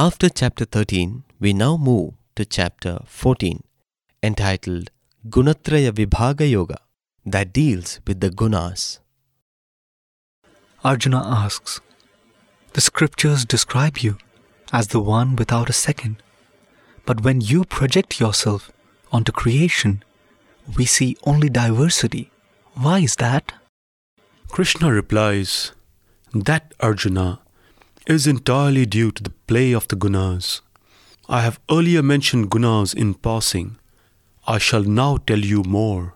After chapter 13, we now move to chapter 14, entitled Gunatraya Vibhaga Yoga, that deals with the gunas. Arjuna asks, The scriptures describe you as the one without a second. But when you project yourself onto creation, we see only diversity. Why is that? Krishna replies, That Arjuna is entirely due to the play of the gunas. I have earlier mentioned gunas in passing. I shall now tell you more.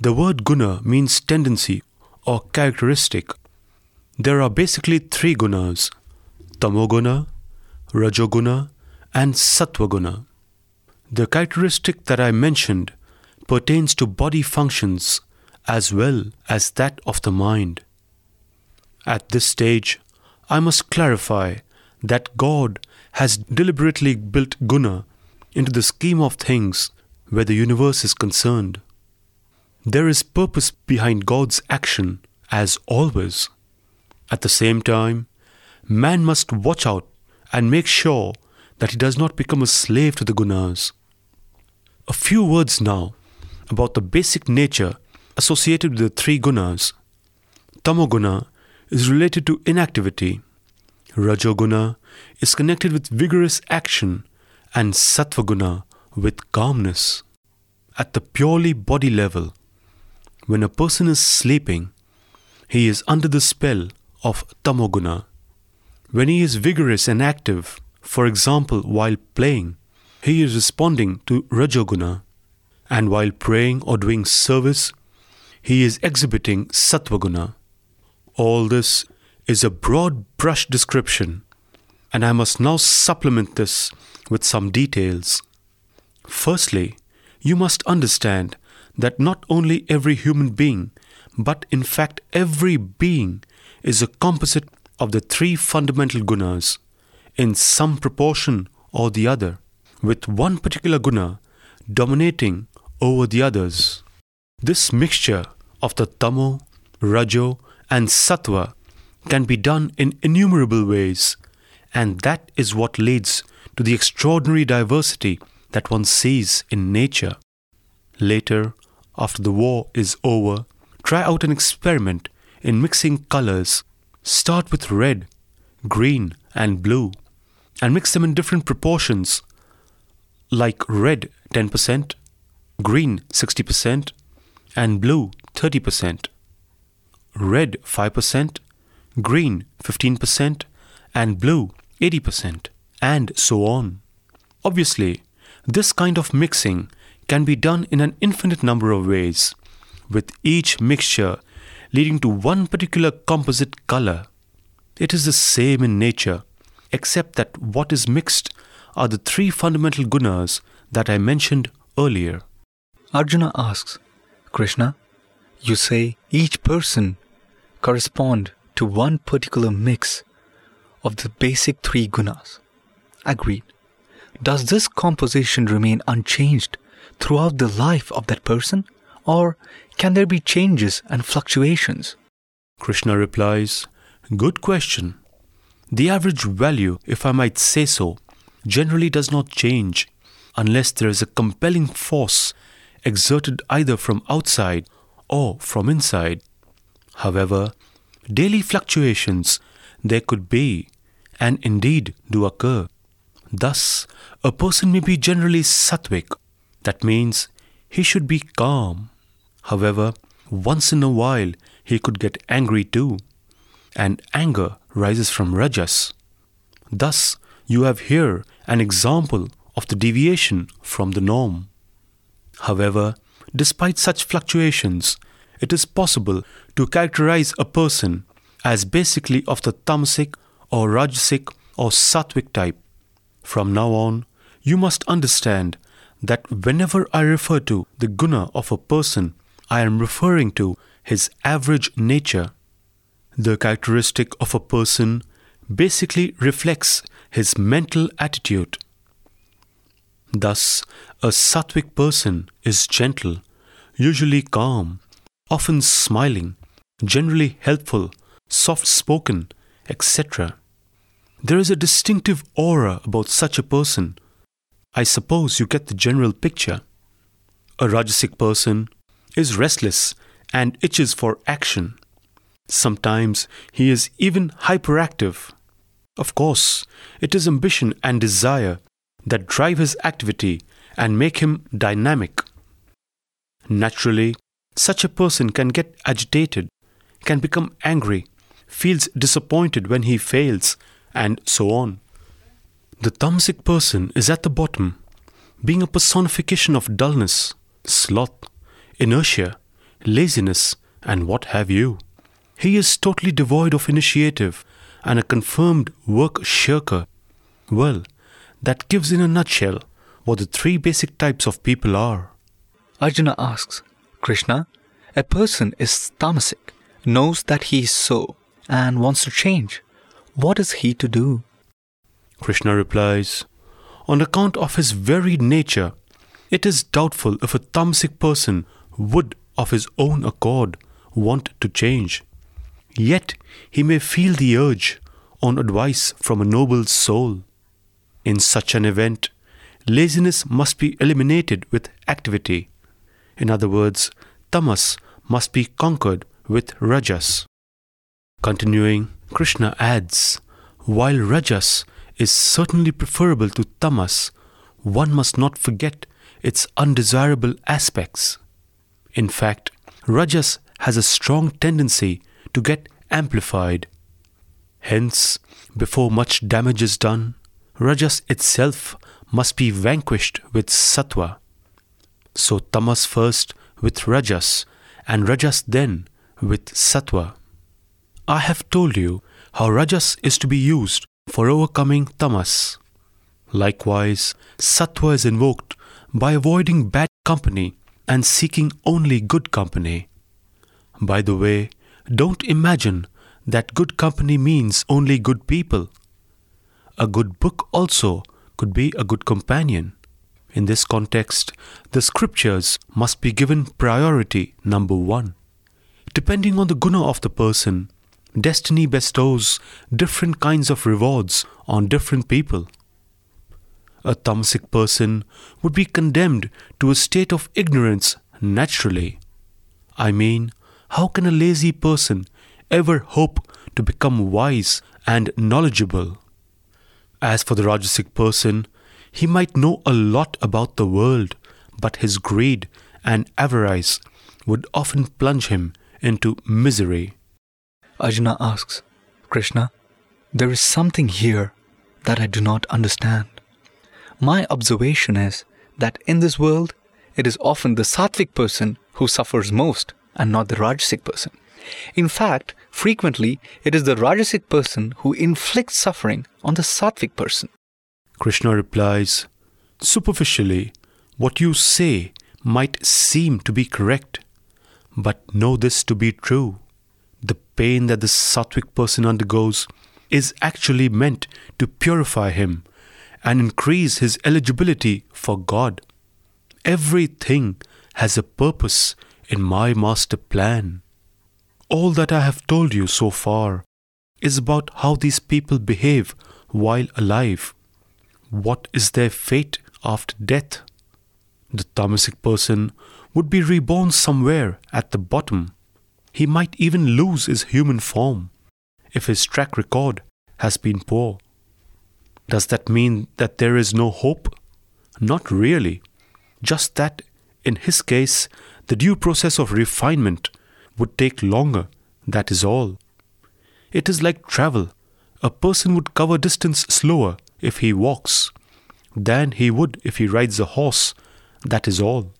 The word guna means tendency or characteristic. There are basically three gunas tamoguna, rajoguna, and sattvaguna. The characteristic that I mentioned pertains to body functions as well as that of the mind. At this stage, I must clarify that God has deliberately built guna into the scheme of things where the universe is concerned. There is purpose behind God's action, as always. At the same time, man must watch out and make sure that he does not become a slave to the gunas. A few words now about the basic nature associated with the three gunas. Tamoguna is related to inactivity, Rajoguna is connected with vigorous action, and Sattvaguna with calmness. At the purely body level, when a person is sleeping, he is under the spell of Tamoguna. When he is vigorous and active, for example, while playing, he is responding to Rajoguna. And while praying or doing service, he is exhibiting Sattvaguna. All this is a broad brush description, and I must now supplement this with some details. Firstly, you must understand that not only every human being, but in fact every being is a composite of the three fundamental gunas in some proportion or the other, with one particular guna dominating over the others. This mixture of the tamo, rajo, and sattva can be done in innumerable ways, and that is what leads to the extraordinary diversity that one sees in nature. Later, after the war is over, try out an experiment in mixing colors. Start with red, green, and blue, and mix them in different proportions, like red 10%, green 60%, and blue 30%. Red 5%, green 15%, and blue 80%, and so on. Obviously, this kind of mixing can be done in an infinite number of ways, with each mixture leading to one particular composite color. It is the same in nature, except that what is mixed are the three fundamental gunas that I mentioned earlier. Arjuna asks, Krishna, you say each person correspond to one particular mix of the basic three gunas. Agreed. Does this composition remain unchanged throughout the life of that person? Or can there be changes and fluctuations? Krishna replies, Good question. The average value, if I might say so, generally does not change unless there is a compelling force exerted either from outside or from inside. However, daily fluctuations there could be, and indeed do occur. Thus, a person may be generally sattvic, that means he should be calm. However, once in a while he could get angry too, and anger rises from rajas. Thus, you have here an example of the deviation from the norm. However, despite such fluctuations, it is possible to characterize a person as basically of the tamasic or rajasic or sattvic type. From now on, you must understand that whenever I refer to the guna of a person, I am referring to his average nature. The characteristic of a person basically reflects his mental attitude. Thus, a sattvic person is gentle, usually calm, often smiling, generally helpful, soft spoken, etc. There is a distinctive aura about such a person. I suppose you get the general picture. A Rajasic person is restless and itches for action. Sometimes he is even hyperactive. Of course, it is ambition and desire that drive his activity and make him dynamic. Naturally, such a person can get agitated, can become angry, feels disappointed when he fails, and so on. The tamasic person is at the bottom, being a personification of dullness, sloth, inertia, laziness, and what have you. He is totally devoid of initiative and a confirmed work shirker. Well, that gives in a nutshell what the three basic types of people are. Arjuna asks, Krishna, a person is tamasic, knows that he is so, and wants to change. What is he to do? Krishna replies, On account of his very nature, it is doubtful if a tamasic person would, of his own accord, want to change. Yet he may feel the urge on advice from a noble soul. In such an event, laziness must be eliminated with activity. In other words, tamas must be conquered with rajas. Continuing, Krishna adds, while rajas is certainly preferable to tamas, one must not forget its undesirable aspects. In fact, rajas has a strong tendency to get amplified. Hence, before much damage is done, rajas itself must be vanquished with sattva. So tamas first with rajas, and rajas then with sattva. I have told you how rajas is to be used for overcoming tamas. Likewise, sattva is invoked by avoiding bad company and seeking only good company. By the way, don't imagine that good company means only good people. A good book also could be a good companion. In this context, the scriptures must be given priority number one. Depending on the guna of the person, destiny bestows different kinds of rewards on different people. A tamasic person would be condemned to a state of ignorance naturally. I mean, how can a lazy person ever hope to become wise and knowledgeable? As for the Rajasic person, he might know a lot about the world, but his greed and avarice would often plunge him into misery. Arjuna asks, Krishna, there is something here that I do not understand. My observation is that in this world, it is often the sattvic person who suffers most and not the rajasic person. In fact, frequently it is the rajasic person who inflicts suffering on the sattvic person. Krishna replies, Superficially, what you say might seem to be correct, but know this to be true. The pain that the sattvic person undergoes is actually meant to purify him and increase his eligibility for God. Everything has a purpose in my master plan. All that I have told you so far is about how these people behave while alive. What is their fate after death? The tamasic person would be reborn somewhere at the bottom. He might even lose his human form if his track record has been poor. Does that mean that there is no hope? Not really. Just that, in his case, the due process of refinement would take longer, that is all. It is like travel. A person would cover distance slower if he walks than he would if he rides a horse, that is all.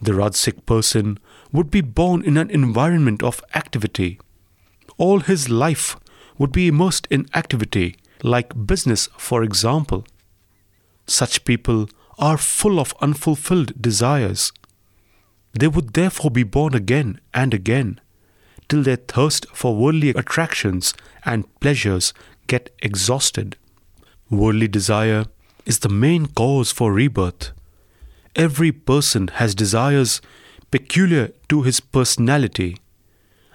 The Rajasic person would be born in an environment of activity. All his life would be immersed in activity, like business, for example. Such people are full of unfulfilled desires. They would therefore be born again and again, till their thirst for worldly attractions and pleasures get exhausted. Worldly desire is the main cause for rebirth. Every person has desires peculiar to his personality.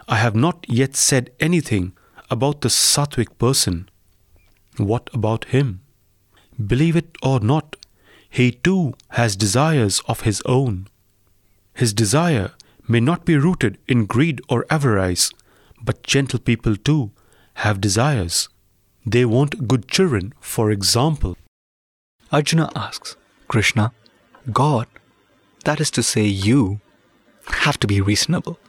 I have not yet said anything about the sattvic person. What about him? Believe it or not, he too has desires of his own. His desire may not be rooted in greed or avarice, but gentle people too have desires. They want good children, for example. Arjuna asks, Krishna, God, that is to say, you, have to be reasonable.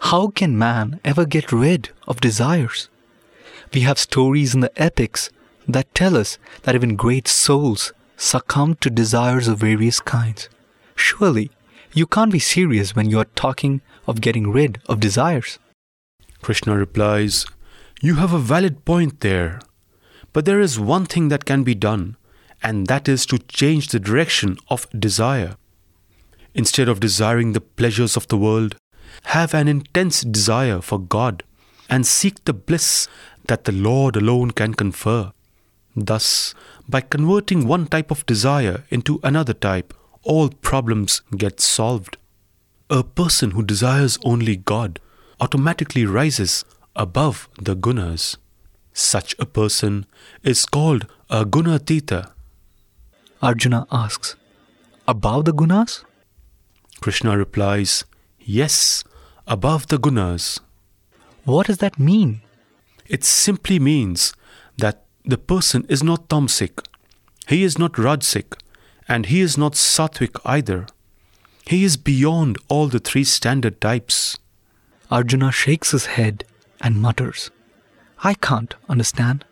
How can man ever get rid of desires? We have stories in the epics that tell us that even great souls succumb to desires of various kinds. Surely, you can't be serious when you are talking of getting rid of desires. Krishna replies, You have a valid point there. But there is one thing that can be done, and that is to change the direction of desire. Instead of desiring the pleasures of the world, have an intense desire for God and seek the bliss that the Lord alone can confer. Thus, by converting one type of desire into another type, all problems get solved. A person who desires only God automatically rises above the gunas. Such a person is called a gunatita. Arjuna asks, Above the gunas? Krishna replies, Yes, above the gunas. What does that mean? It simply means that the person is not tamasic, he is not rajasic, and he is not sattvic either. He is beyond all the three standard types. Arjuna shakes his head and mutters, I can't understand.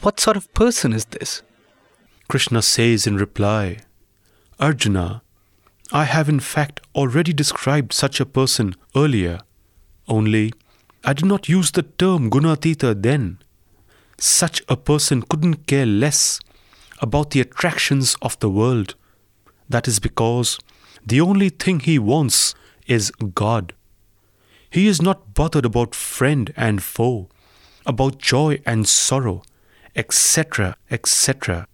What sort of person is this? Krishna says in reply, Arjuna, I have in fact already described such a person earlier, only I did not use the term Gunatita then. Such a person couldn't care less about the attractions of the world. That is because the only thing he wants is God. He is not bothered about friend and foe, about joy and sorrow, etc., etc.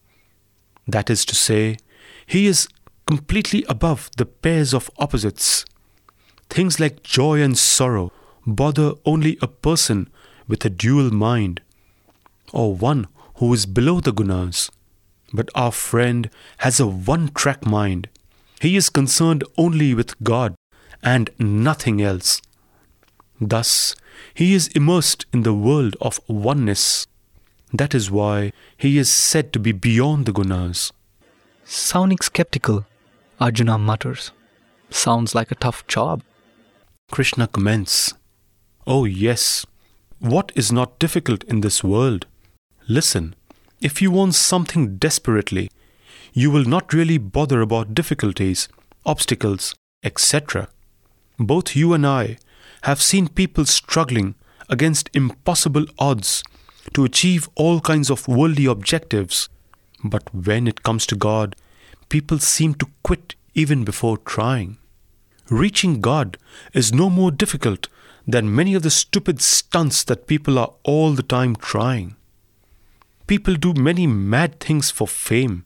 That is to say, he is completely above the pairs of opposites. Things like joy and sorrow bother only a person with a dual mind, or one who is below the gunas. But our friend has a one track mind. He is concerned only with God and nothing else. Thus, he is immersed in the world of oneness. That is why he is said to be beyond the gunas. Sounding skeptical, Arjuna mutters, Sounds like a tough job. Krishna comments, Oh, yes. What is not difficult in this world? Listen, if you want something desperately, you will not really bother about difficulties, obstacles, etc. Both you and I have seen people struggling against impossible odds to achieve all kinds of worldly objectives. But when it comes to God, people seem to quit even before trying. Reaching God is no more difficult than many of the stupid stunts that people are all the time trying. People do many mad things for fame.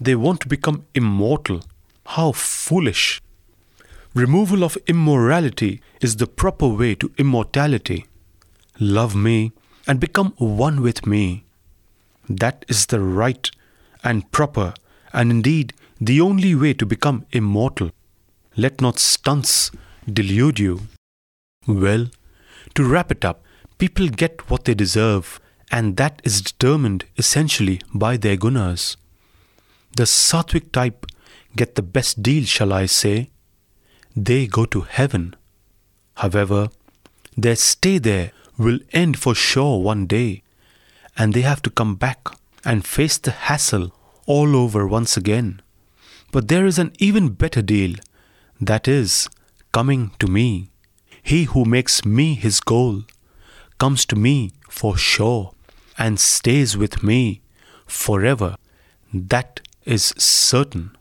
They want to become immortal. How foolish! Removal of immorality is the proper way to immortality. Love me and become one with me. That is the right and proper and indeed the only way to become immortal. Let not stunts delude you. Well, to wrap it up, people get what they deserve, and that is determined essentially by their gunas. The sattvic type get the best deal, shall I say? They go to heaven. However, their stay there will end for sure one day, and they have to come back and face the hassle all over once again. But there is an even better deal that is, coming to me. He who makes me his goal comes to me for sure and stays with me forever. That is certain.